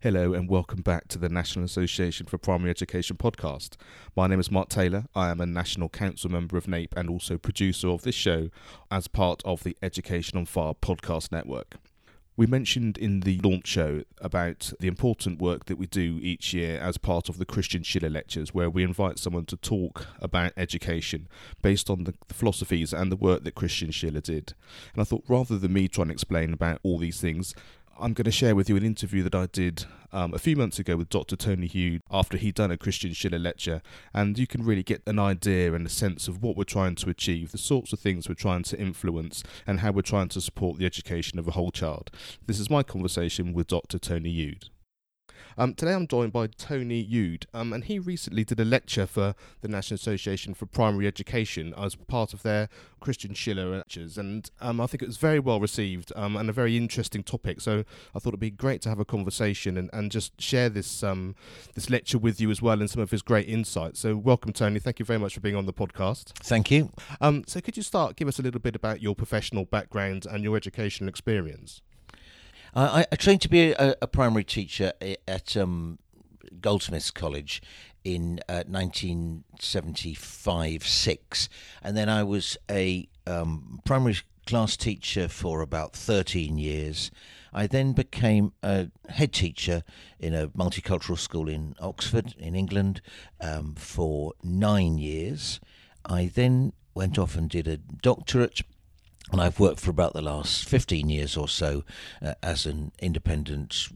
Hello and welcome back to the National Association for Primary Education podcast. My name is Mark Taylor. I am a National Council member of NAPE and also producer of this show as part of the Education on Fire podcast network. We mentioned in the launch show about the important work that we do each year as part of the Christian Schiller Lectures, where we invite someone to talk about education based on the philosophies and the work that Christian Schiller did. And I thought rather than me trying to explain about all these things, I'm going to share with you an interview that I did um, a few months ago with Dr. Tony Eaude after he'd done a Christian Schiller lecture, and you can really get an idea and a sense of what we're trying to achieve, the sorts of things we're trying to influence, and how we're trying to support the education of a whole child. This is my conversation with Dr. Tony Eaude. Um, today I'm joined by Tony Eaude, um, and he recently did a lecture for the National Association for Primary Education as part of their Christian Schiller lectures, and um, I think it was very well received um, and a very interesting topic. So I thought it'd be great to have a conversation and, and just share this um, this lecture with you as well and some of his great insights. So welcome, Tony. Thank you very much for being on the podcast. Thank you. Um, so could you start give us a little bit about your professional background and your educational experience? I, I trained to be a, a primary teacher at um, Goldsmiths College in uh, 1975 6 and then I was a um, primary class teacher for about 13 years. I then became a head teacher in a multicultural school in Oxford, in England, um, for nine years. I then went off and did a doctorate and I've worked for about the last 15 years or so uh, as an independent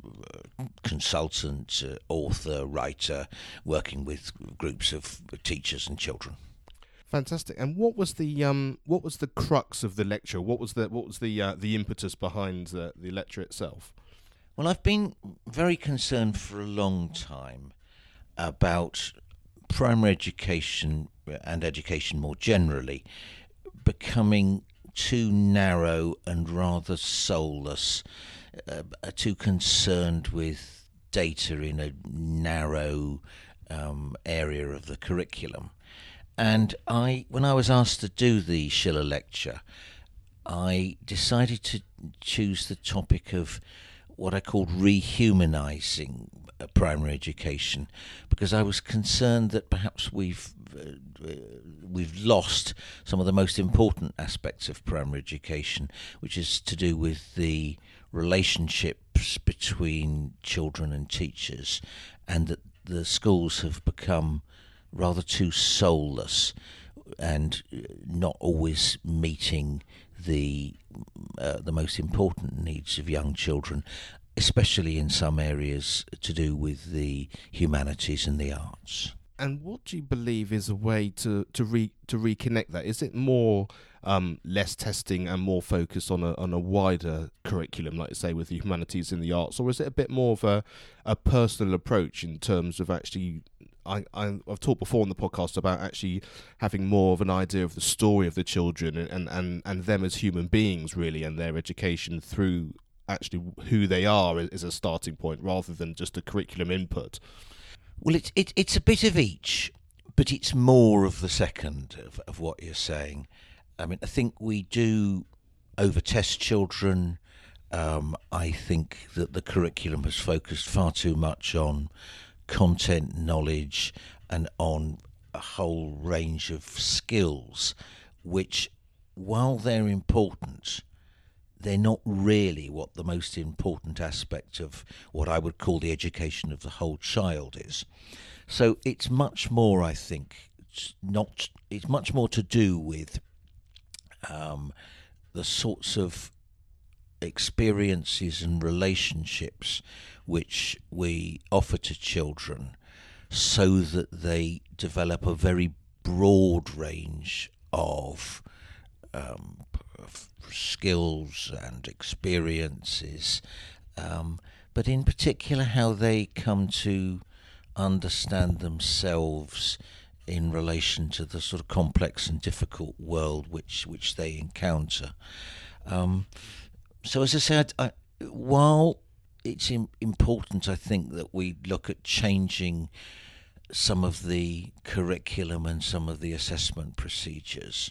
uh, consultant, uh, author, writer, working with groups of teachers and children. Fantastic. And what was the um, what was the crux of the lecture? What was the what was the uh, the impetus behind the, the lecture itself? Well, I've been very concerned for a long time about primary education and education more generally becoming too narrow and rather soulless, uh, too concerned with data in a narrow um, area of the curriculum. And I, when I was asked to do the Schiller lecture, I decided to choose the topic of what I called rehumanizing primary education because I was concerned that perhaps we've uh, Uh, uh, we've lost some of the most important aspects of primary education, which is to do with the relationships between children and teachers, and that the schools have become rather too soulless and uh, not always meeting the uh, the most important needs of young children especially in some areas to do with the humanities and the arts. And what do you believe is a way to to re to reconnect that? Is it more um, less testing and more focus on a on a wider curriculum, like say with the humanities and the arts, or is it a bit more of a a personal approach in terms of actually I, I have talked before on the podcast about actually having more of an idea of the story of the children and, and, and them as human beings really and their education through actually who they are is a starting point rather than just a curriculum input. Well, it's it, it's a bit of each, but it's more of the second of, of what you're saying. I mean, I think we do overtest children. Um, I think that the curriculum has focused far too much on content, knowledge, and on a whole range of skills, which, while they're important, they're not really what the most important aspect of what I would call the education of the whole child is. So it's much more, I think, it's not. It's much more to do with um, the sorts of experiences and relationships which we offer to children, so that they develop a very broad range of um, skills and experiences, um, but in particular how they come to understand themselves in relation to the sort of complex and difficult world which which they encounter. Um, so, as I said, I, while it's Im- important, I think that we look at changing some of the curriculum and some of the assessment procedures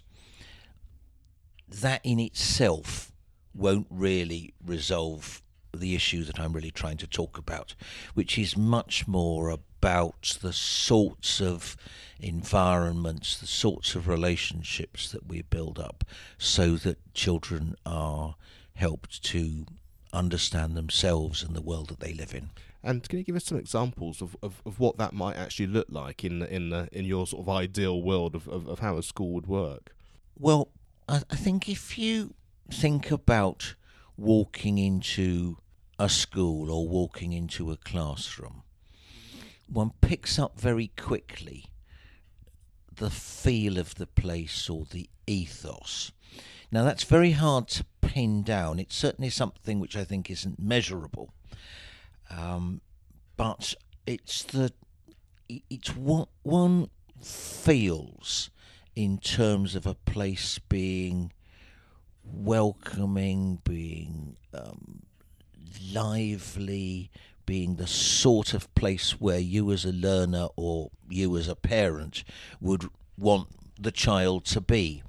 that in itself won't really resolve the issue that I'm really trying to talk about, which is much more about the sorts of environments, the sorts of relationships that we build up so that children are helped to understand themselves and the world that they live in. And can you give us some examples of, of, of what that might actually look like in the, in the, in your sort of ideal world of, of, of how a school would work? Well, I, think if you think about walking into a school or walking into a classroom, one picks up very quickly the feel of the place or the ethos. Now, that's very hard to pin down. It's certainly something which I think isn't measurable. Um, but it's the it's what one feels in terms of a place being welcoming, being um, lively, being the sort of place where you as a learner or you as a parent would want the child to be.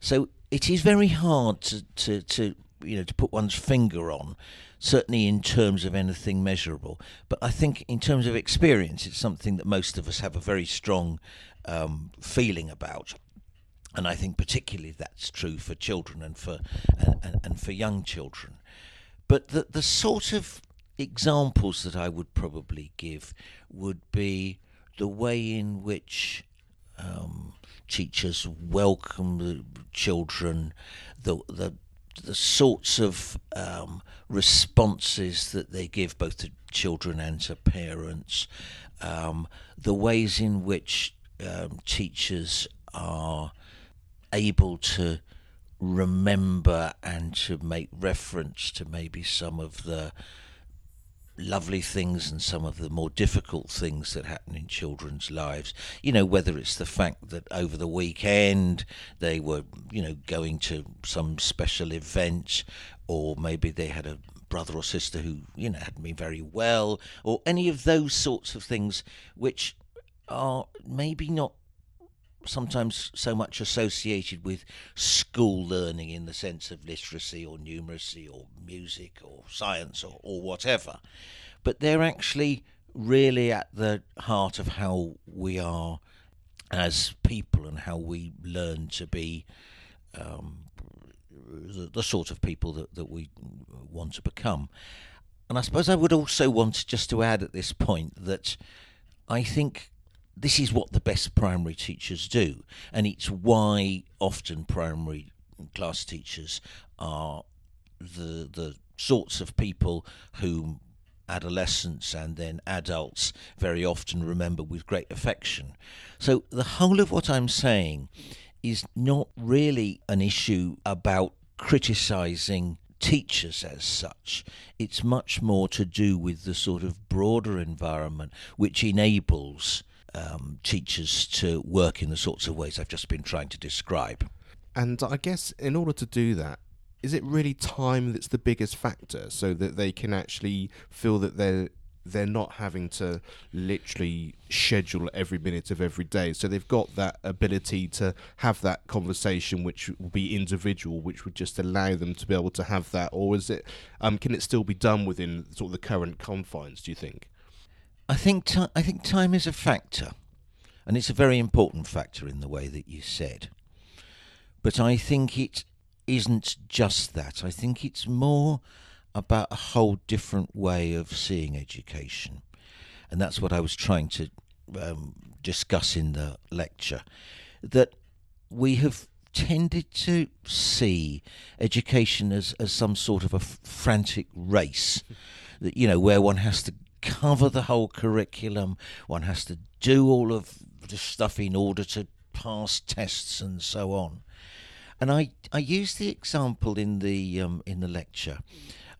So it is very hard to, to, to you know to put one's finger on certainly in terms of anything measurable. But I think in terms of experience, it's something that most of us have a very strong um, feeling about. And I think particularly that's true for children and for and, and, for young children. But the the sort of examples that I would probably give would be the way in which um, teachers welcome the children, the the the sorts of um, responses that they give both to children and to parents, um, the ways in which um, teachers are able to remember and to make reference to maybe some of the lovely things and some of the more difficult things that happen in children's lives. You know, whether it's the fact that over the weekend they were, you know, going to some special event, or maybe they had a brother or sister who, you know, hadn't been very well, or any of those sorts of things which are maybe not sometimes so much associated with school learning in the sense of literacy or numeracy or music or science or, or whatever. But they're actually really at the heart of how we are as people and how we learn to be um, the, the, sort of people that, that we want to become. And I suppose I would also want just to add at this point that I think this is what the best primary teachers do, and it's why often primary class teachers are the the sorts of people whom adolescents and then adults very often remember with great affection. So the whole of what I'm saying is not really an issue about criticizing teachers as such. It's much more to do with the sort of broader environment which enables um, teachers to work in the sorts of ways I've just been trying to describe. And I guess in order to do that, is it really time that's the biggest factor so that they can actually feel that they're they're not having to literally schedule every minute of every day. So they've got that ability to have that conversation, which will be individual, which would just allow them to be able to have that. Or is it? Um, can it still be done within sort of the current confines? Do you think? I think t- I think time is a factor, and it's a very important factor in the way that you said. But I think it isn't just that. I think it's more about a whole different way of seeing education, and that's what I was trying to um, discuss in the lecture. That we have tended to see education as, as some sort of a f- frantic race that you know where one has to cover the whole curriculum. One has to do all of the stuff in order to pass tests and so on. And I, I use the example in the um, in the lecture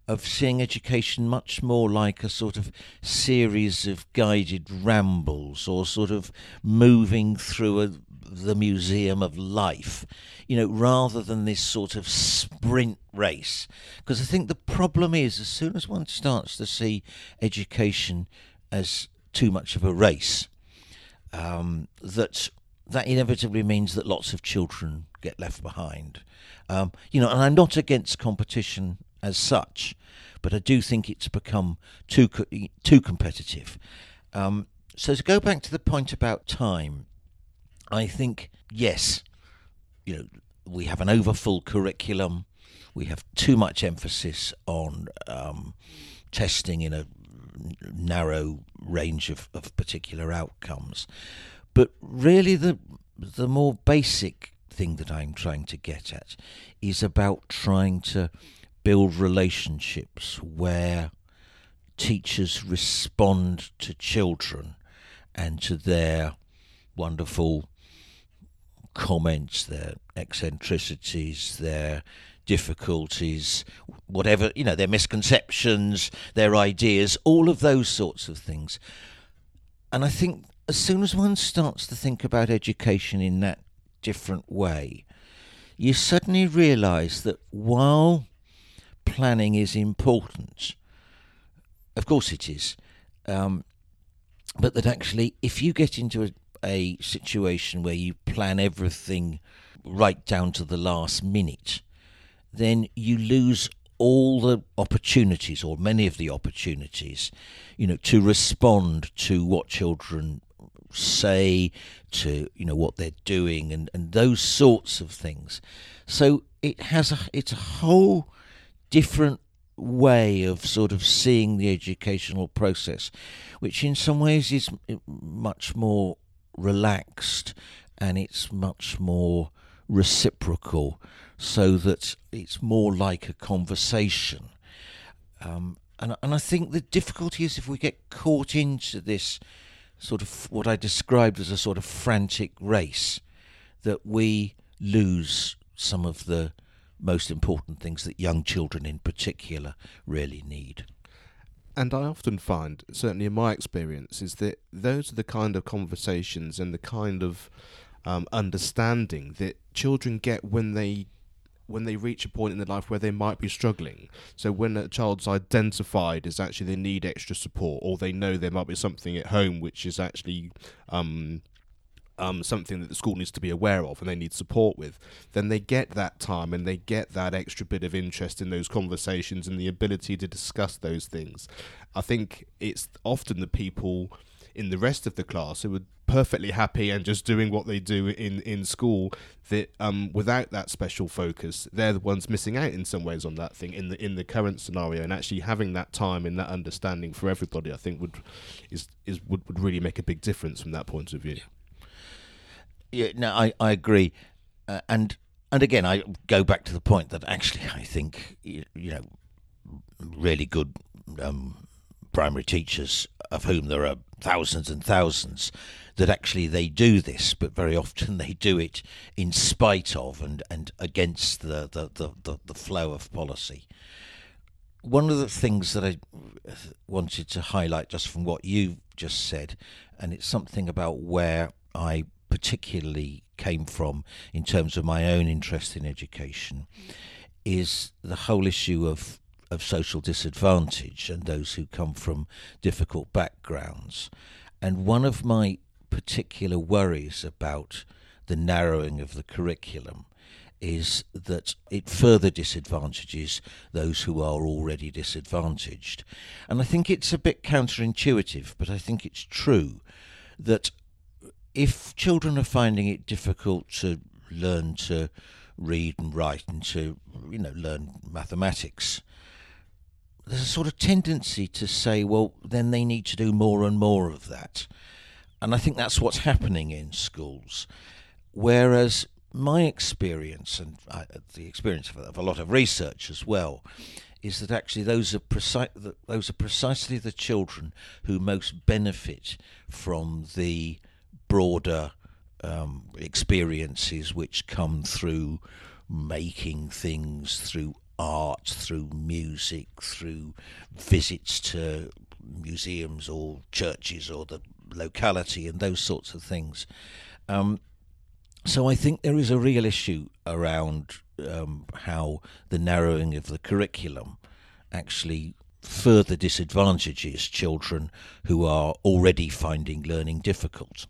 of seeing education much more like a sort of series of guided rambles or sort of moving through a, the museum of life, you know, rather than this sort of sprint race. Because I think the problem is, as soon as one starts to see education as too much of a race, um, that that inevitably means that lots of children get left behind. Um, you know, and I'm not against competition as such, but I do think it's become too too competitive. Um, so to go back to the point about time, I think yes, you know, we have an overfull curriculum. We have too much emphasis on um, testing in a narrow range of, of particular outcomes. But really, the the more basic thing that I'm trying to get at is about trying to build relationships where teachers respond to children and to their wonderful comments, their eccentricities, their difficulties, whatever, you know, their misconceptions, their ideas, all of those sorts of things. And I think as soon as one starts to think about education in that different way, you suddenly realize that while planning is important, of course it is, um, but that actually, if you get into a, a situation where you plan everything right down to the last minute, then you lose all the opportunities or many of the opportunities you know to respond to what children say to you know what they're doing and and those sorts of things. So it has a it's a whole different way of sort of seeing the educational process which in some ways is much more relaxed and it's much more reciprocal so that it's more like a conversation. Um, and, and I think the difficulty is if we get caught into this sort of what I described as a sort of frantic race, that we lose some of the most important things that young children in particular really need. And I often find, certainly in my experience, is that those are the kind of conversations and the kind of um, understanding that children get when they when they reach a point in their life where they might be struggling. So when a child's identified as actually they need extra support, or they know there might be something at home which is actually um, um, something that the school needs to be aware of and they need support with, then they get that time and they get that extra bit of interest in those conversations and the ability to discuss those things. I think it's often the people in the rest of the class who are perfectly happy and just doing what they do in in school that um without that special focus they're the ones missing out in some ways on that thing in the in the current scenario. And actually having that time and that understanding for everybody i think would is is would, would really make a big difference from that point of view. Yeah no i i agree uh, and and again i go back to the point that actually i think you, you know really good um, primary teachers of whom there are thousands and thousands, that actually they do this, but very often they do it in spite of and, and against the, the, the, the, the flow of policy. One of the things that I wanted to highlight just from what you just said, and it's something about where I particularly came from in terms of my own interest in education, is the whole issue of of social disadvantage and those who come from difficult backgrounds. And one of my particular worries about the narrowing of the curriculum is that it further disadvantages those who are already disadvantaged. And I think it's a bit counterintuitive, but I think it's true that if children are finding it difficult to learn to read and write and to you know learn mathematics there's a sort of tendency to say, well, then they need to do more and more of that. And I think that's what's happening in schools. Whereas my experience, and I, the experience of, of, a lot of research as well, is that actually those are, preci- those are precisely the children who most benefit from the broader um, experiences which come through making things, through art, through music, through visits to museums or churches or the locality and those sorts of things. Um, so I think there is a real issue around um, how the narrowing of the curriculum actually further disadvantages children who are already finding learning difficult.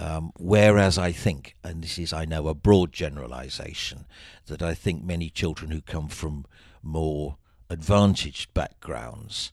Um, whereas I think, and this is, I know, a broad generalization, that I think many children who come from more advantaged backgrounds,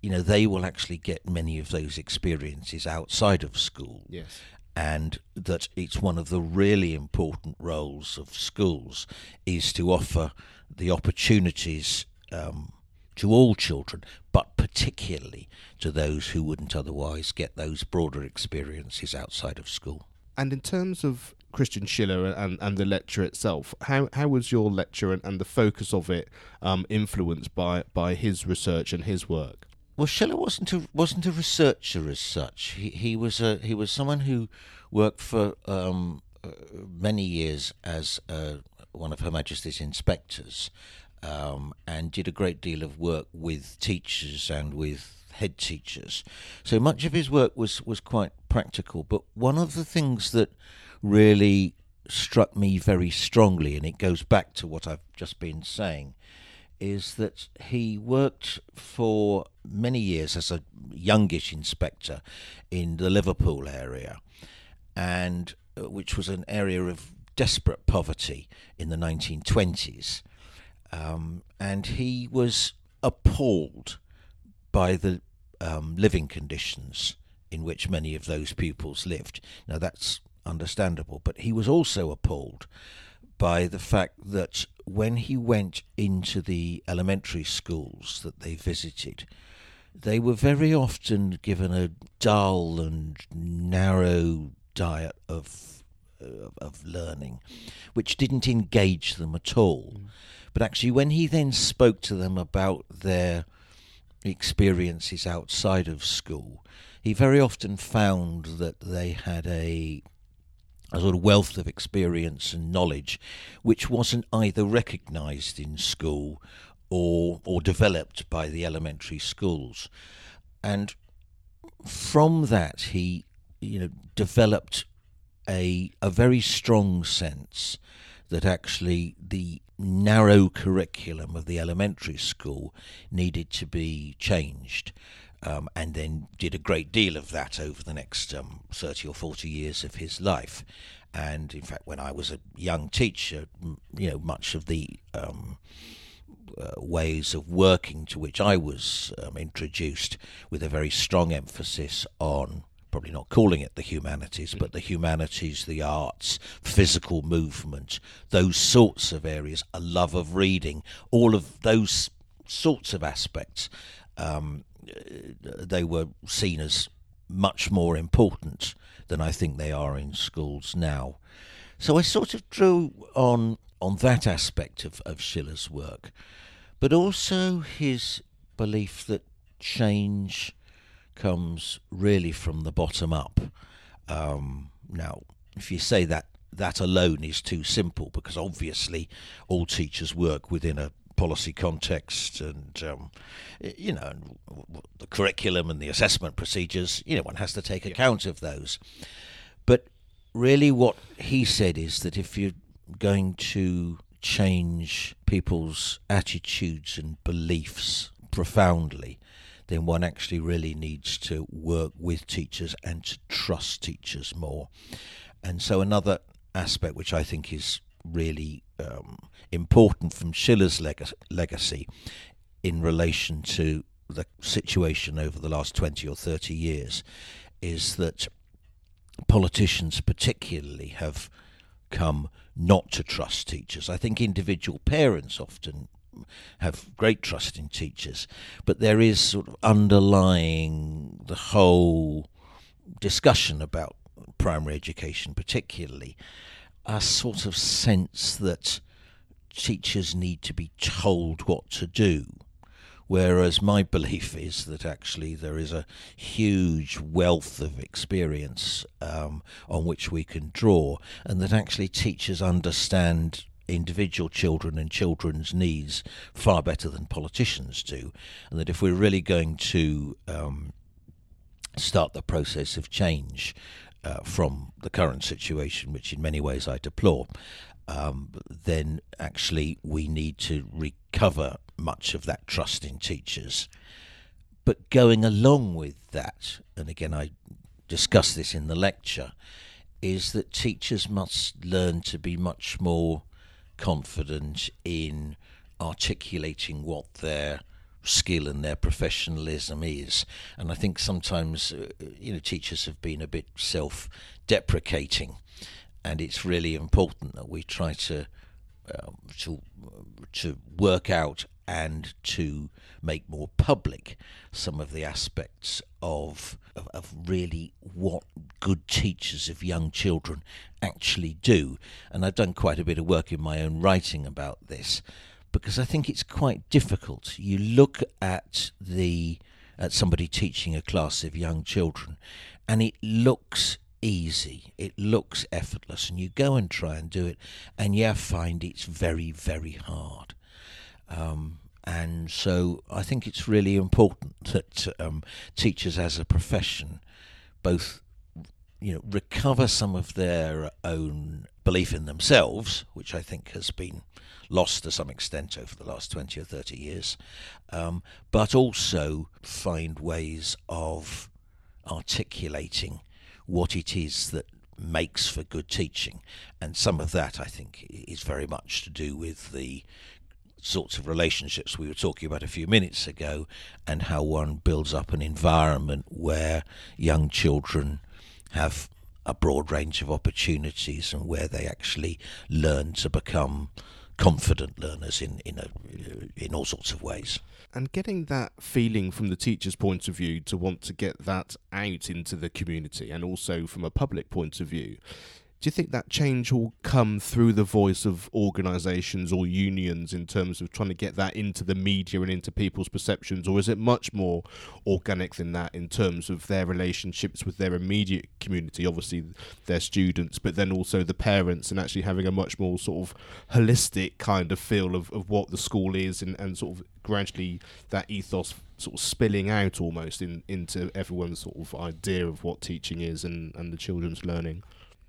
you know, they will actually get many of those experiences outside of school. Yes. And that it's one of the really important roles of schools is to offer the opportunities um, to all children, but particularly to those who wouldn't otherwise get those broader experiences outside of school. And in terms of Christian Schiller and, and the lecture itself, how, how was your lecture and, and the focus of it um, influenced by, by his research and his work? Well, Schiller wasn't a wasn't a researcher as such. He he was a he was someone who worked for um, uh, many years as uh, one of Her Majesty's inspectors, um, and did a great deal of work with teachers and with head teachers. So much of his work was was quite practical. But one of the things that really struck me very strongly, and it goes back to what I've just been saying, is that he worked for many years as a youngish inspector in the Liverpool area, and uh, which was an area of desperate poverty in the 1920s. Um, and he was appalled by the um, living conditions in which many of those pupils lived. Now, that's understandable, but he was also appalled by the fact that when he went into the elementary schools that they visited, they were very often given a dull and narrow diet of uh, of learning, which didn't engage them at all. Mm. But actually, when he then spoke to them about their experiences outside of school, he very often found that they had a a sort of wealth of experience and knowledge, which wasn't either recognised in school or or developed by the elementary schools, and from that he you know developed a a very strong sense that actually the narrow curriculum of the elementary school needed to be changed um, and then did a great deal of that over the next um, 30 or 40 years of his life. And in fact, when I was a young teacher, you know, much of the um, uh, ways of working to which I was um, introduced with a very strong emphasis on probably not calling it the humanities, but the humanities, the arts, physical movement, those sorts of areas, a love of reading, all of those sorts of aspects um, they were seen as much more important than I think they are in schools now. So I sort of drew on on that aspect of, of Schiller's work, but also his belief that change comes really from the bottom up. Um, now, if you say that that alone is too simple, because obviously all teachers work within a policy context and um, you know the curriculum and the assessment procedures you know one has to take account of those but really what he said is that if you're going to change people's attitudes and beliefs profoundly then one actually really needs to work with teachers and to trust teachers more and so another aspect which I think is really um, important from Schiller's leg- legacy in relation to the situation over the last 20 or 30 years is that politicians, particularly, have come not to trust teachers. I think individual parents often have great trust in teachers, but there is sort of underlying the whole discussion about primary education, particularly, a sort of sense that teachers need to be told what to do. Whereas my belief is that actually there is a huge wealth of experience um, on which we can draw, and that actually teachers understand individual children and children's needs far better than politicians do, and that if we're really going to um, start the process of change, uh, from the current situation, which in many ways I deplore, um, then actually we need to recover much of that trust in teachers. But going along with that, and again I discuss this in the lecture, is that teachers must learn to be much more confident in articulating what their skill and their professionalism is. And I think sometimes, uh, you know, teachers have been a bit self-deprecating, and it's really important that we try to um, to to work out and to make more public some of the aspects of, of, of really what good teachers of young children actually do. And I've done quite a bit of work in my own writing about this because I think it's quite difficult. You look at the at somebody teaching a class of young children, and it looks easy, it looks effortless, and you go and try and do it, and you find it's very, very hard. Um, and so I think it's really important that um, teachers, as a profession, both you know recover some of their own belief in themselves, which I think has been lost to some extent over the last 20 or 30 years, um, but also find ways of articulating what it is that makes for good teaching. And some of that, I think, is very much to do with the sorts of relationships we were talking about a few minutes ago and how one builds up an environment where young children have a broad range of opportunities and where they actually learn to become confident learners in in a, in all sorts of ways. And getting that feeling from the teacher's point of view to want to get that out into the community, and also from a public point of view, do you think that change will come through the voice of organisations or unions in terms of trying to get that into the media and into people's perceptions, or is it much more organic than that in terms of their relationships with their immediate community, obviously their students, but then also the parents, and actually having a much more sort of holistic kind of feel of, of what the school is and, and sort of gradually that ethos sort of spilling out almost in, into everyone's sort of idea of what teaching is and, and the children's learning?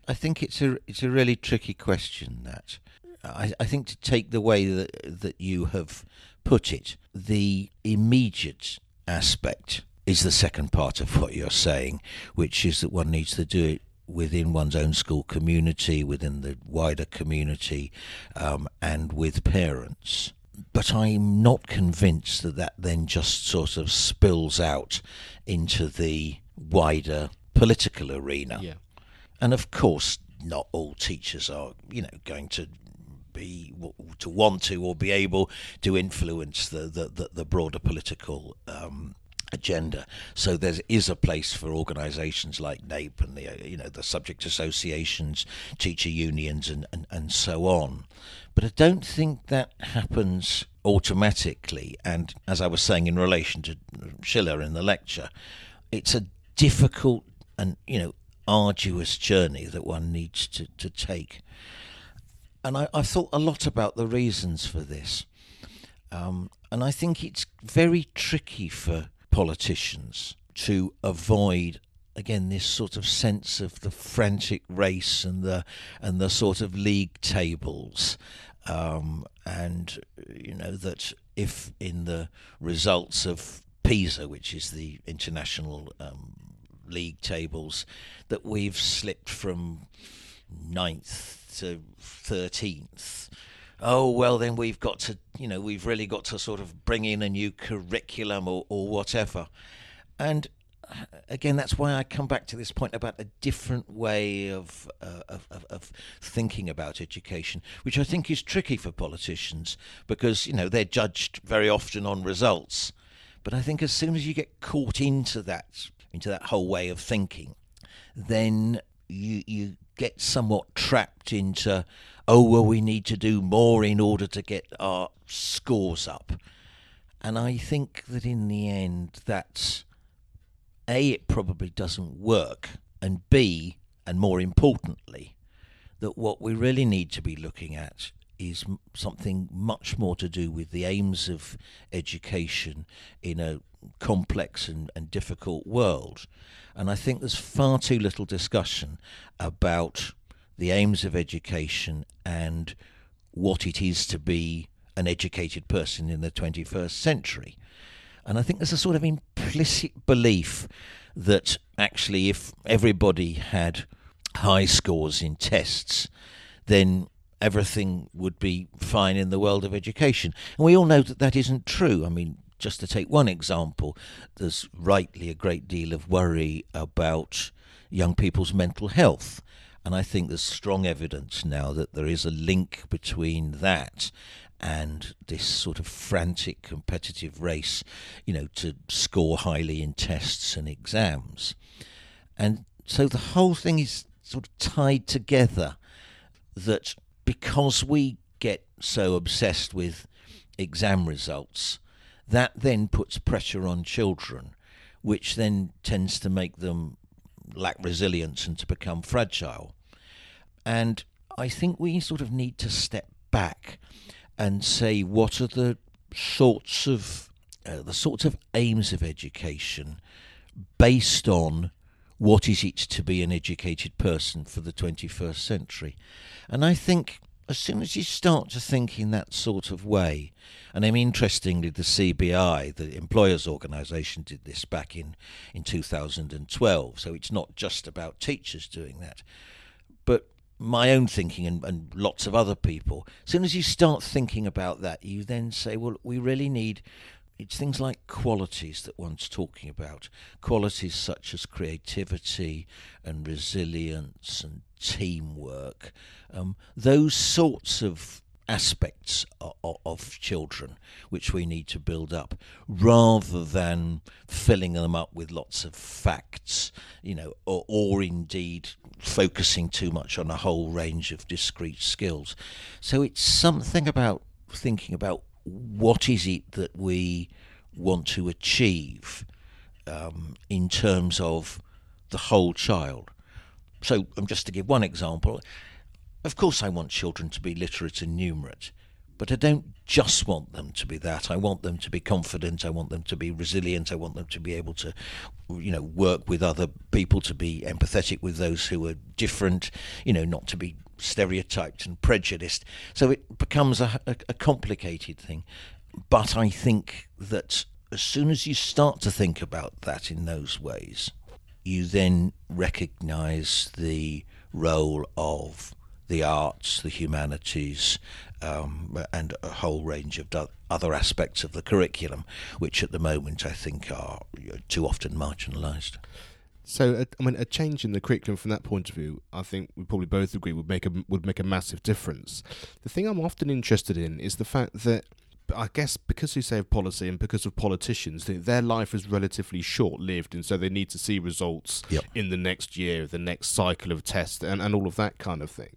I think it's a it's a really tricky question. That I, I think to take the way that that you have put it, the immediate aspect is the second part of what you're saying, which is that one needs to do it within one's own school community, within the wider community, um, and with parents. But I'm not convinced that that then just sort of spills out into the wider political arena. Yeah. And of course, not all teachers are, you know, going to be to want to or be able to influence the the, the, the broader political um, agenda. So there is a place for organisations like NAPE and the uh, you know the subject associations, teacher unions, and, and, and so on. But I don't think that happens automatically. And as I was saying in relation to Schiller in the lecture, it's a difficult and you know arduous journey that one needs to, to take. And I, I thought a lot about the reasons for this. Um, and I think it's very tricky for politicians to avoid again this sort of sense of the frantic race and the and the sort of league tables um, and you know that if in the results of PISA, which is the international um, league tables that we've slipped from ninth to 13th. Oh, well, then we've got to, you know, we've really got to sort of bring in a new curriculum or, or whatever. And uh, again, that's why I come back to this point about a different way of, uh, of, of, of, thinking about education, which I think is tricky for politicians because, you know, they're judged very often on results. But I think as soon as you get caught into that into that whole way of thinking, then you you get somewhat trapped into oh well we need to do more in order to get our scores up. And I think that in the end that's a it probably doesn't work and b and more importantly that what we really need to be looking at is something much more to do with the aims of education in a complex and, and difficult world. And I think there's far too little discussion about the aims of education and what it is to be an educated person in the 21st century. And I think there's a sort of implicit belief that actually, if everybody had high scores in tests, then everything would be fine in the world of education. And we all know that that isn't true. I mean, just to take one example, there's rightly a great deal of worry about young people's mental health. And I think there's strong evidence now that there is a link between that and this sort of frantic competitive race, you know, to score highly in tests and exams. And so the whole thing is sort of tied together that because we get so obsessed with exam results, that then puts pressure on children, which then tends to make them lack resilience and to become fragile. And I think we sort of need to step back and say what are the sorts of uh, the sorts of aims of education based on what is it to be an educated person for the 21st century. And I think as soon as you start to think in that sort of way, and I mean, interestingly, the CBI, the employers' organisation, did this back in, in 2012, so it's not just about teachers doing that. But my own thinking and, and lots of other people, as soon as you start thinking about that, you then say, well, we really need it's things like qualities that one's talking about. Qualities such as creativity and resilience and teamwork. Um, those sorts of aspects of, of, children which we need to build up rather than filling them up with lots of facts you know or, or indeed focusing too much on a whole range of discrete skills. So it's something about thinking about what is it that we want to achieve um, in terms of the whole child. So, um, just to give one example, of course, I want children to be literate and numerate, but I don't just want them to be that. I want them to be confident. I want them to be resilient. I want them to be able to, you know, work with other people, to be empathetic with those who are different, you know, not to be stereotyped and prejudiced. So it becomes a, a, a complicated thing. But I think that as soon as you start to think about that in those ways, you then recognize the role of the arts, the humanities, um, and a whole range of other aspects of the curriculum, which at the moment I think are too often marginalised. So, I mean, a change in the curriculum from that point of view, I think we probably both agree would make a would make a massive difference. The thing I'm often interested in is the fact that I guess because you say of policy and because of politicians, their life is relatively short lived, and so they need to see results yep. in the next year, the next cycle of tests, and, and all of that kind of thing.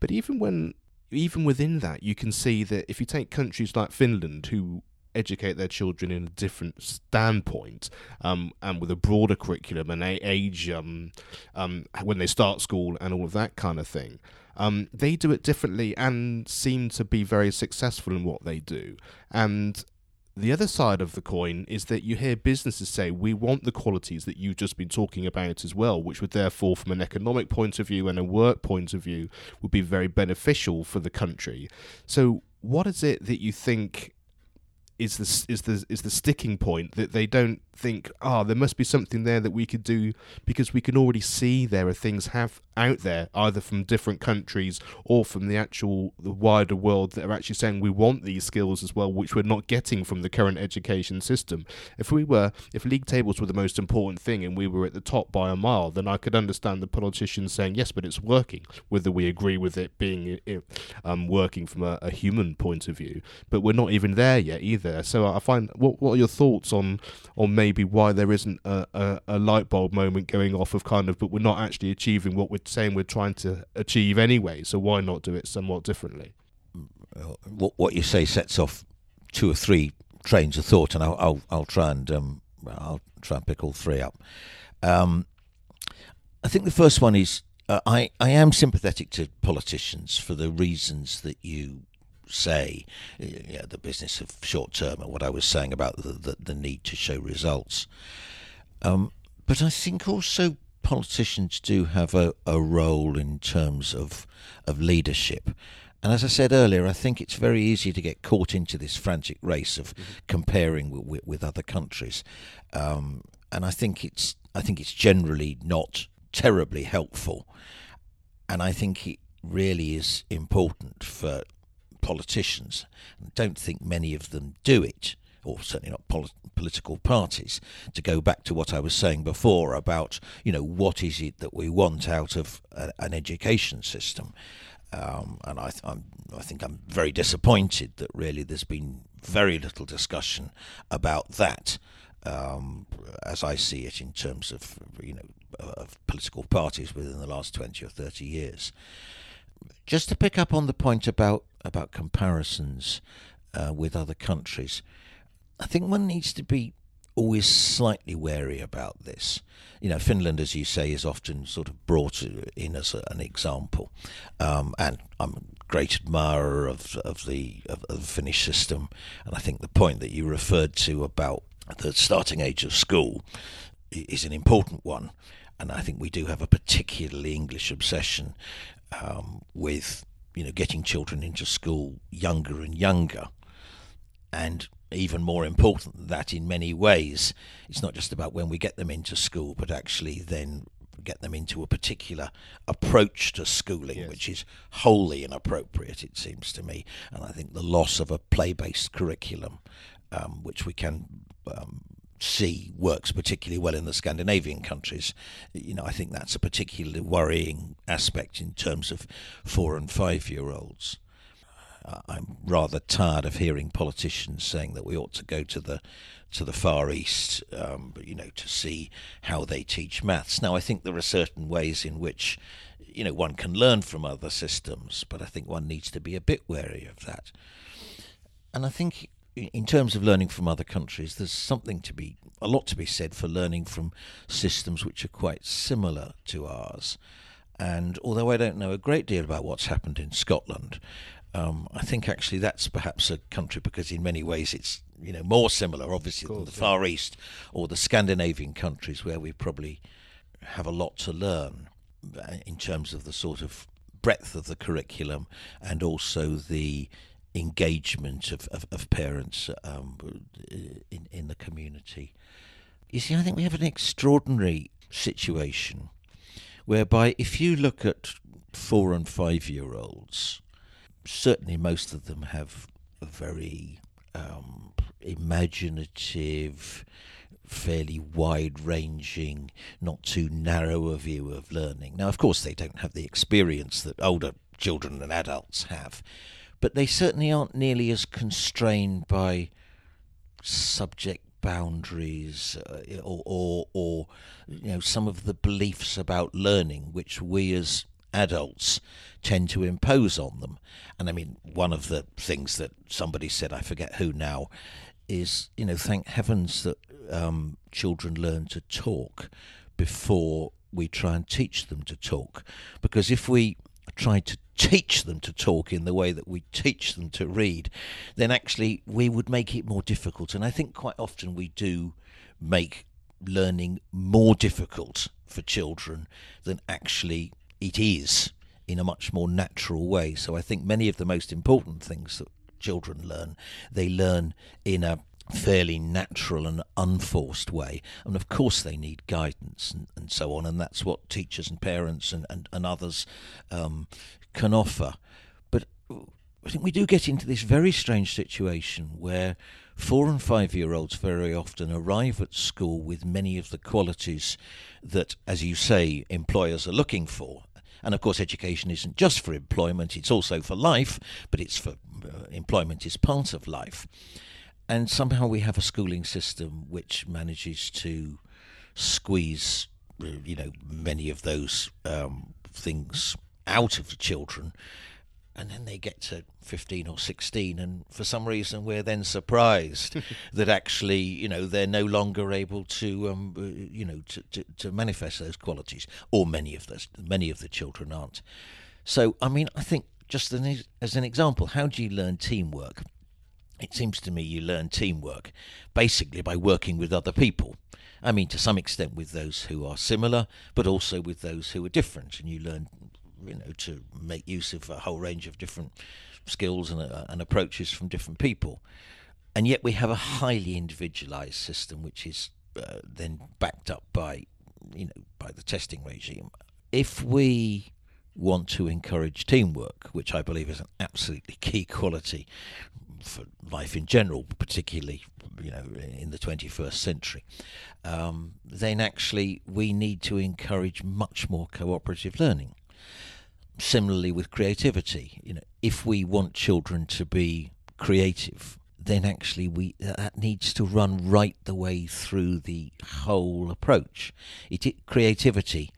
But even when even within that, you can see that if you take countries like Finland, who educate their children in a different standpoint um, and with a broader curriculum and age um, um, when they start school and all of that kind of thing. Um, they do it differently and seem to be very successful in what they do. And the other side of the coin is that you hear businesses say, we want the qualities that you've just been talking about as well, which would therefore, from an economic point of view and a work point of view, would be very beneficial for the country. So, what is it that you think is the is the is the sticking point that they don't think, oh, there must be something there that we could do because we can already see there are things have out there either from different countries or from the actual the wider world that are actually saying we want these skills as well, which we're not getting from the current education system. If we were, if league tables were the most important thing and we were at the top by a mile, then I could understand the politicians saying yes, but it's working, whether we agree with it being um, working from a, a human point of view. But we're not even there yet either. So I find what what are your thoughts on on maybe why there isn't a, a, a, light bulb moment going off of kind of, but we're not actually achieving what we're saying we're trying to achieve anyway. So why not do it somewhat differently? What you say sets off two or three trains of thought, and I'll I'll, I'll try and um, I'll try and pick all three up. Um, I think the first one is uh, I I am sympathetic to politicians for the reasons that you say, you know, the business of short term and what I was saying about the, the, the need to show results. Um, but I think also politicians do have a, a role in terms of of leadership. And as I said earlier, I think it's very easy to get caught into this frantic race of mm-hmm. comparing with, with, other countries, um, and I think it's I think it's generally not terribly helpful. And I think it, really is important for politicians. I don't think many of them do it, or certainly not pol- political parties. To go back to what I was saying before about, you know, what is it that we want out of a, an education system? Um, and I, th- I think I'm very disappointed that really there's been very little discussion about that, um, as I see it in terms of you know of political parties within the last twenty or thirty years. Just to pick up on the point about about comparisons uh, with other countries, I think one needs to be always slightly wary about this. You know, Finland, as you say, is often sort of brought in as a, an example, um, and I'm a great admirer of of the of, of the Finnish system. And I think the point that you referred to about the starting age of school is an important one. And I think we do have a particularly English obsession um, with you know getting children into school younger and younger, and even more important than that in many ways. It's not just about when we get them into school, but actually then get them into a particular approach to schooling, yes. which is wholly inappropriate, it seems to me. And I think the loss of a play based curriculum, um, which we can um, see works particularly well in the Scandinavian countries, you know, I think that's a particularly worrying aspect in terms of four and five year olds. I'm rather tired of hearing politicians saying that we ought to go to the to the Far East, um, you know, to see how they teach maths. Now, I think there are certain ways in which, you know, one can learn from other systems, but I think one needs to be a bit wary of that. And I think, in terms of learning from other countries, there's something to be a lot to be said for learning from systems which are quite similar to ours. And although I don't know a great deal about what's happened in Scotland, um, I think actually that's perhaps a country because in many ways it's you know more similar, obviously, course, than the Far East or the Scandinavian countries where we probably have a lot to learn uh, in terms of the sort of breadth of the curriculum and also the engagement of, of, of parents um, in, in the community. You see, I think we have an extraordinary situation whereby if you look at four and five year olds, certainly most of them have a very um, imaginative, fairly wide ranging, not too narrow a view of learning. Now, of course, they don't have the experience that older children and adults have, but they certainly aren't nearly as constrained by subject boundaries uh, or, or, or you know some of the beliefs about learning which we as adults tend to impose on them. And I mean, one of the things that somebody said, I forget who now, is, you know, thank heavens that um, children learn to talk before we try and teach them to talk. Because if we try to teach them to talk in the way that we teach them to read, then actually we would make it more difficult. And I think quite often we do make learning more difficult for children than actually it is in a much more natural way. So I think many of the most important things that children learn, they learn in a fairly natural and unforced way. And of course, they need guidance and, and so on, and that's what teachers and parents and, and, and others um, can offer. But I think we do get into this very strange situation where four and five year olds very often arrive at school with many of the qualities that, as you say, employers are looking for. And of course, education isn't just for employment, it's also for life, but it's for uh, employment is part of life. And somehow we have a schooling system which manages to squeeze, uh, you know, many of those um, things out of the children. And then they get to 15 or 16 and for some reason we're then surprised that actually you know they're no longer able to um, uh, you know to, to, to, manifest those qualities or many of those many of the children aren't. So i mean i think just as an example how do you learn teamwork it seems to me you learn teamwork basically by working with other people. I mean, to some extent with those who are similar, but also with those who are different, and you learn you know to make use of a whole range of different skills and, uh, and approaches from different people. And yet we have a highly individualized system which is uh, then backed up by you know by the testing regime. If we want to encourage teamwork, which I believe is an absolutely key quality for life in general, particularly you know in the 21st century, um, then actually we need to encourage much more cooperative learning. Similarly with creativity, you know, if we want children to be creative, then actually we that needs to run right the way through the whole approach. It, it creativity,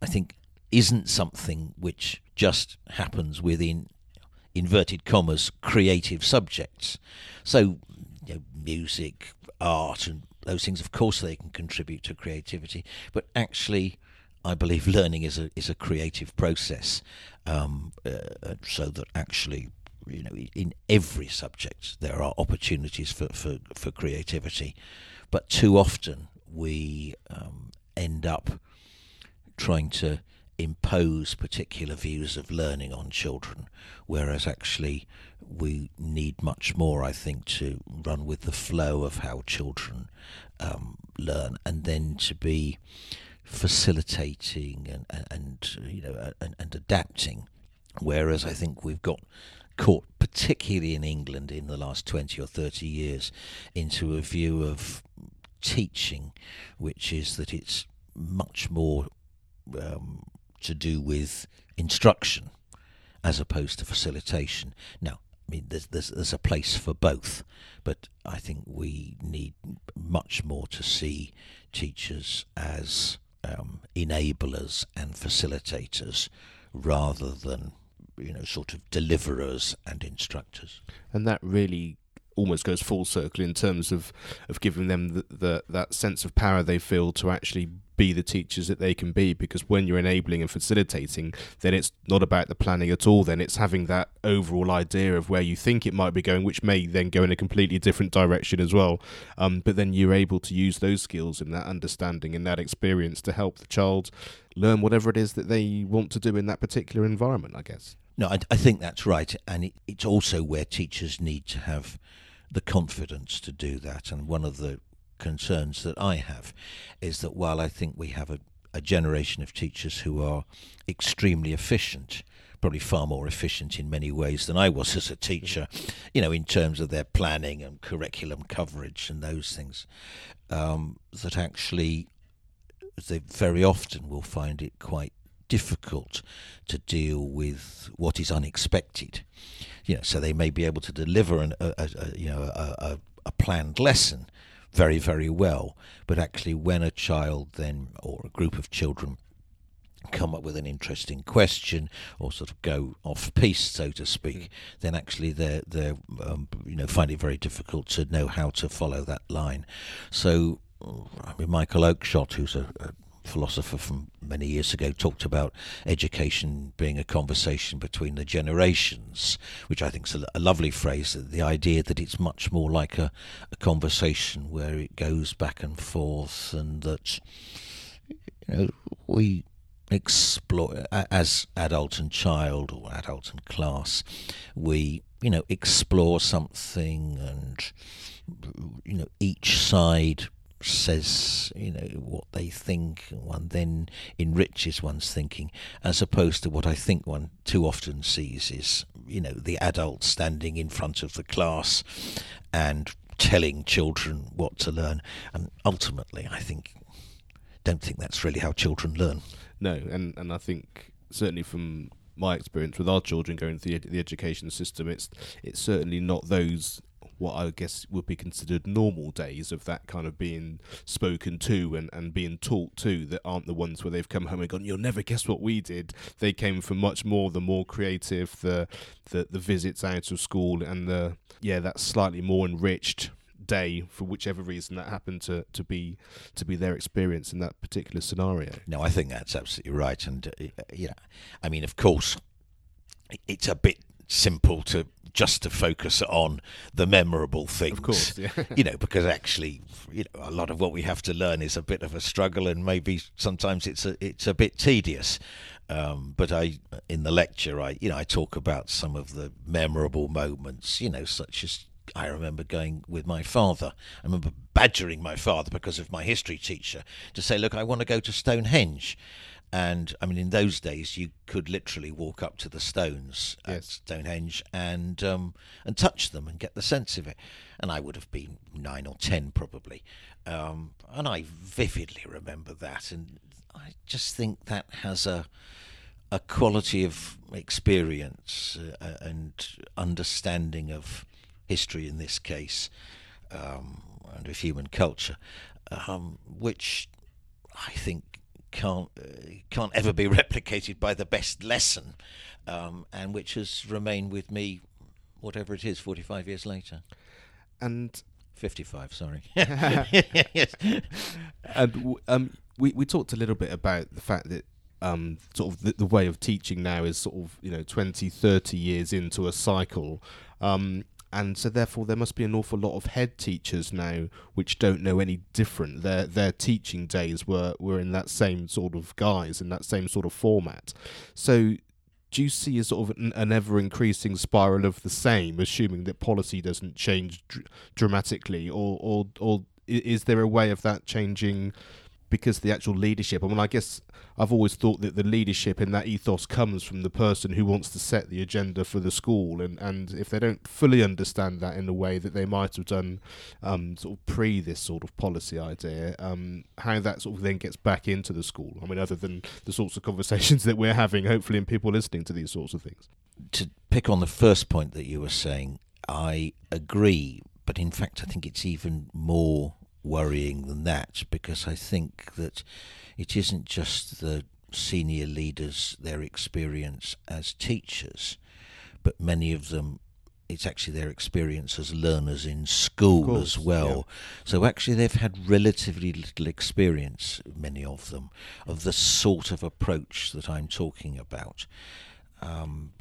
I think, isn't something which just happens within inverted commas creative subjects. So, you know, music, art, and those things, of course, they can contribute to creativity. But actually, I believe learning is a is a creative process, um, uh, so that actually, you know, in every subject there are opportunities for for, for creativity, but too often we um, end up trying to impose particular views of learning on children, whereas actually we need much more, I think, to run with the flow of how children um, learn, and then to be facilitating and, and, and you know and, and adapting. Whereas I think we've got caught, particularly in England in the last 20 or 30 years, into a view of teaching, which is that it's much more um, to do with instruction as opposed to facilitation. Now, I mean, there's, there's, there's a place for both, but I think we need much more to see teachers as um, enablers and facilitators rather than you know sort of deliverers and instructors. And that really almost goes full circle in terms of, of giving them the, the, that sense of power they feel to actually be the teachers that they can be because when you're enabling and facilitating then it's not about the planning at all then it's having that overall idea of where you think it might be going which may then go in a completely different direction as well. Um, but then you're able to use those skills and that understanding and that experience to help the child learn whatever it is that they want to do in that particular environment i guess. No i, I think that's right. And it, it's also where teachers need to have the confidence to do that. And one of the concerns that I have is that while I think we have a, a generation of teachers who are extremely efficient, probably far more efficient in many ways than I was as a teacher, you know, in terms of their planning and curriculum coverage and those things, um, that actually they very often will find it quite difficult to deal with what is unexpected. You know, so they may be able to deliver an, a, a, a, you know a, a planned lesson very very well, but actually when a child then or a group of children come up with an interesting question or sort of go off piece, so to speak, mm. then actually they they um, you know find it very difficult to know how to follow that line. So I mean, Michael Oakeshott, who's a, a philosopher from many years ago talked about education being a conversation between the generations, which I think is a, a lovely phrase. The idea that it's much more like a, a, conversation where it goes back and forth, and that you know we explore as adult and child or adult and class, we you know explore something, and you know each side says you know what they think one then enriches one's thinking as opposed to what I think one too often sees is you know the adult standing in front of the class and telling children what to learn. And ultimately I think don't think that's really how children learn. No and and I think certainly from my experience with our children going through the, education system it's it's certainly not those what I guess would be considered normal days of that kind of being spoken to and, and being taught to that aren't the ones where they've come home and gone, You'll never guess what we did. They came from much more the more creative, the the, the visits out of school and the yeah, that slightly more enriched day for whichever reason that happened to, to be to be their experience in that particular scenario. No, I think that's absolutely right, and uh, yeah, I mean, of course, it's a bit simple to just to focus on the memorable things. Of course, yeah. you know, because actually, you know, a lot of what we have to learn is a bit of a struggle, and maybe sometimes it's a it's a bit tedious. Um, but I, in the lecture, I you know I talk about some of the memorable moments, you know, such as I remember going with my father. I remember badgering my father because of my history teacher to say, "Look, I want to go to Stonehenge." And I mean, in those days, you could literally walk up to the stones at Yes. Stonehenge and um, and touch them and get the sense of it. And I would have been nine or ten probably, um, and I vividly remember that. And I just think that has a a quality of experience uh, and understanding of history in this case um, and of human culture, um, which I think can't uh, can't ever be replicated by the best lesson, um, and which has remained with me, whatever it is, forty five years later. And 55, sorry. yes. and w- um, we we talked a little bit about the fact that um, sort of the, the way of teaching now is sort of you know 20, 30 years into a cycle. Um, and so therefore there must be an awful lot of head teachers now which don't know any different. Their their teaching days were, were in that same sort of guise, in that same sort of format. So do you see a sort of an, ever increasing spiral of the same, assuming that policy doesn't change dr- dramatically, or or or is there a way of that changing? Because the actual leadership, I mean, I guess I've always thought that the leadership in that ethos comes from the person who wants to set the agenda for the school, and, and if they don't fully understand that in the way that they might have done, um, sort of pre this sort of policy idea, um, how that sort of then gets back into the school. I mean, other than the sorts of conversations that we're having, hopefully, in people listening to these sorts of things. to pick on the first point that you were saying, I agree, but in fact, I think it's even more worrying than that because I think that it isn't just the senior leaders, their experience as teachers, but many of them. It's actually their experience as learners in school course, as well. So actually, they've had relatively little experience, many of them, of the sort of approach that I'm talking about. Um,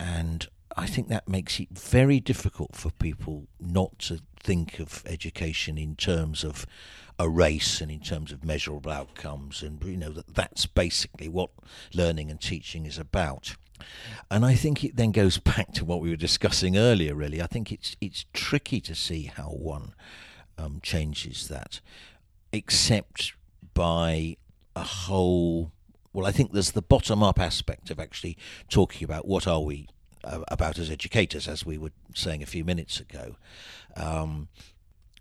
and I think that makes it very difficult for people not to think of education in terms of a race and in terms of measurable outcomes, and you know that that's basically what learning and teaching is about. And I think it then goes back to what we were discussing earlier. Really, I think it's it's tricky to see how one um, changes that, except by a whole. Well, I think there's the bottom-up aspect of actually talking about what are we uh, about as educators, as we were saying a few minutes ago. Um,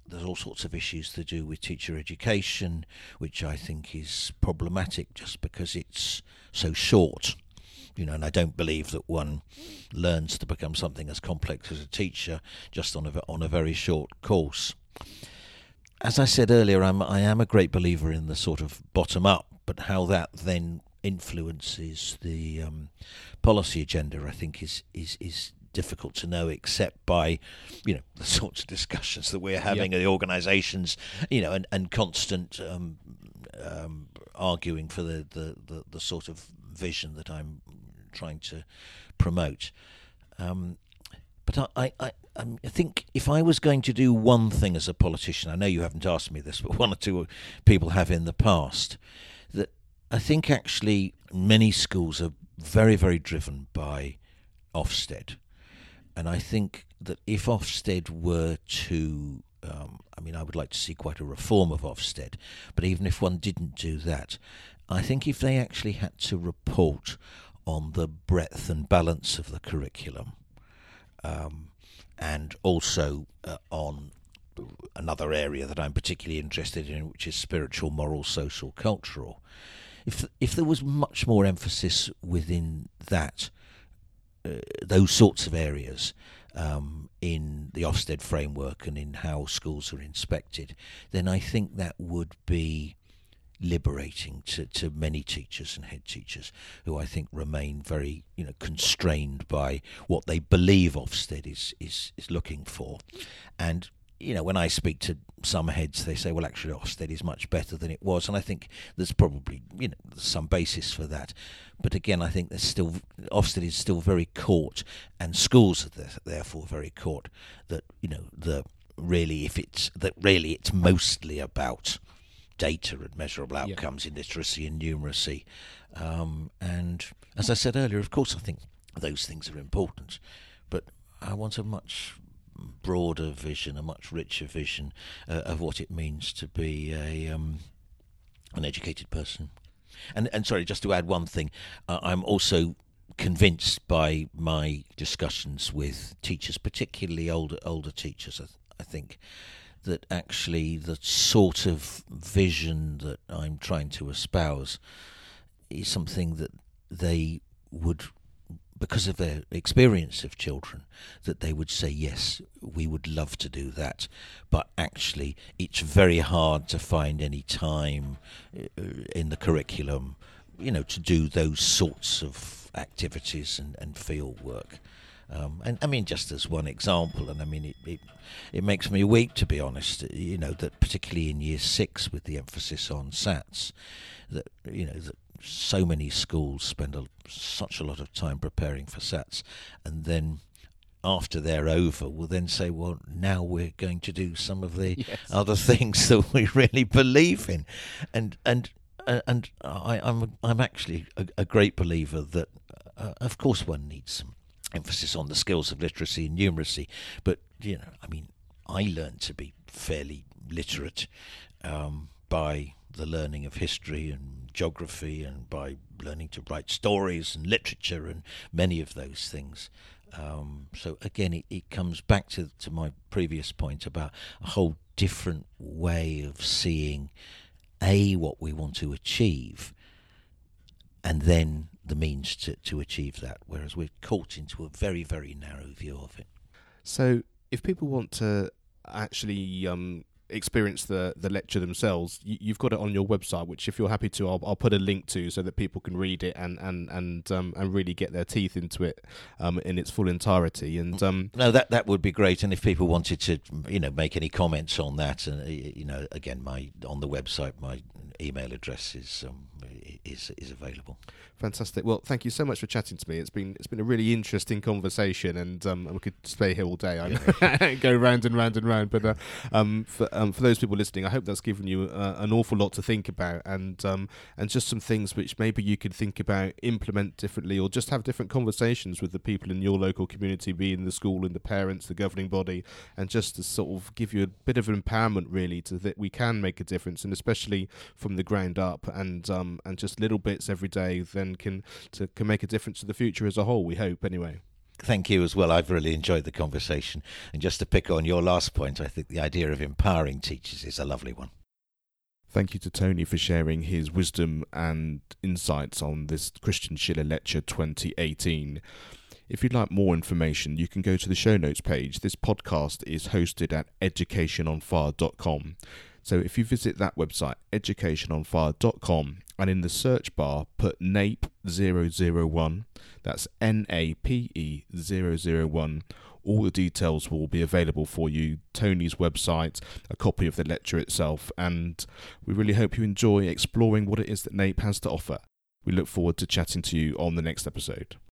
there's all sorts of issues to do with teacher education, which I think is problematic just because it's so short. You know, and I don't believe that one learns to become something as complex as a teacher just on a on a very short course. As I said earlier, I'm I am a great believer in the sort of bottom up, but how that then influences the um, policy agenda, I think, is is is difficult to know except by you know the sorts of discussions that we're having at the organisations you know and, and constant um, um, arguing for the, the, the, the sort of vision that I'm trying to promote um, but I, I, I, um, I think if I was going to do one thing as a politician, I know you haven't asked me this, but one or two people have in the past, that I think actually many schools are very, very driven by Ofsted. And I think that if Ofsted were to, um, I mean, I would like to see quite a reform of Ofsted, but even if one didn't do that, I think if they actually had to report on the breadth and balance of the curriculum, um, and also uh, on another area that I'm particularly interested in, which is spiritual, moral, social, cultural. If if there was much more emphasis within that, uh, those sorts of areas um, in the Ofsted framework and in how schools are inspected, then I think that would be liberating to, to many teachers and head teachers who I think remain very you know constrained by what they believe Ofsted is is, is looking for, and you know when I speak to some heads they say well actually Ofsted is much better than it was and I think there's probably you know some basis for that, but again I think there's still Ofsted is still very caught and schools are therefore very caught that you know the really if it's that really it's mostly about data and measurable outcomes yeah. in literacy and numeracy. Um, and as I said earlier, of course, I think those things are important, but I want a much broader vision, a much richer vision uh, of what it means to be a um, an educated person. And and sorry, just to add one thing, uh, I'm also convinced by my discussions with teachers, particularly older older teachers. I, th- I think that actually the sort of vision that I'm trying to espouse is something that they would because of their experience of children, that they would say, yes, we would love to do that. But actually, it's very hard to find any time uh, in the curriculum, you know, to do those sorts of activities and, and field work. Um, and I mean, just as one example, and I mean, it, it, it makes me weep to be honest. You know that particularly in year six, with the emphasis on SATs, that you know that so many schools spend a, such a lot of time preparing for SATs, and then after they're over, will then say, "Well, now we're going to do some of the yes. other things that we really believe in," and and and I, am I'm, I'm actually a, a great believer that, uh, of course, one needs some emphasis on the skills of literacy and numeracy, but you know, I mean, I learned to be fairly literate um, by the learning of history and geography and by learning to write stories and literature and many of those things. Um, so again, it, it comes back to, to my previous point about a whole different way of seeing a what we want to achieve, and then the means to, to achieve that. Whereas we're caught into a very very narrow view of it. So if people want to actually um, experience the the lecture themselves, you, have got it on your website, which if you're happy to, I'll, I'll, put a link to so that people can read it and and and um, and really get their teeth into it um, in its full entirety. And um, no, that that would be great. And if people wanted to, you know, make any comments on that, and you know, again, my on the website, my email address is um, is is available. Fantastic. Well, thank you so much for chatting to me. It's been it's been a really interesting conversation, and um, we could stay here all day. I go round and round and round. But uh, um, for um, for those people listening, I hope that's given you uh, an awful lot to think about, and um, and just some things which maybe you could think about, implement differently, or just have different conversations with the people in your local community, be in the school, and the parents, the governing body, and just to sort of give you a bit of empowerment, really, to that we can make a difference, and especially from the ground up, and um, and just little bits every day. Then can to, can make a difference to the future as a whole. We hope, anyway. Thank you as well. I've really enjoyed the conversation. And just to pick on your last point, I think the idea of empowering teachers is a lovely one. Thank you to Tony for sharing his wisdom and insights on this Christian Schiller Lecture 2018. If you'd like more information, you can go to the show notes page. This podcast is hosted at educationonfire.com. So if you visit that website, educationonfire.com, and in the search bar put NAPE 001, that's N A P E 001, all the details will be available for you Tony's website, a copy of the lecture itself, and we really hope you enjoy exploring what it is that NAPE has to offer. We look forward to chatting to you on the next episode.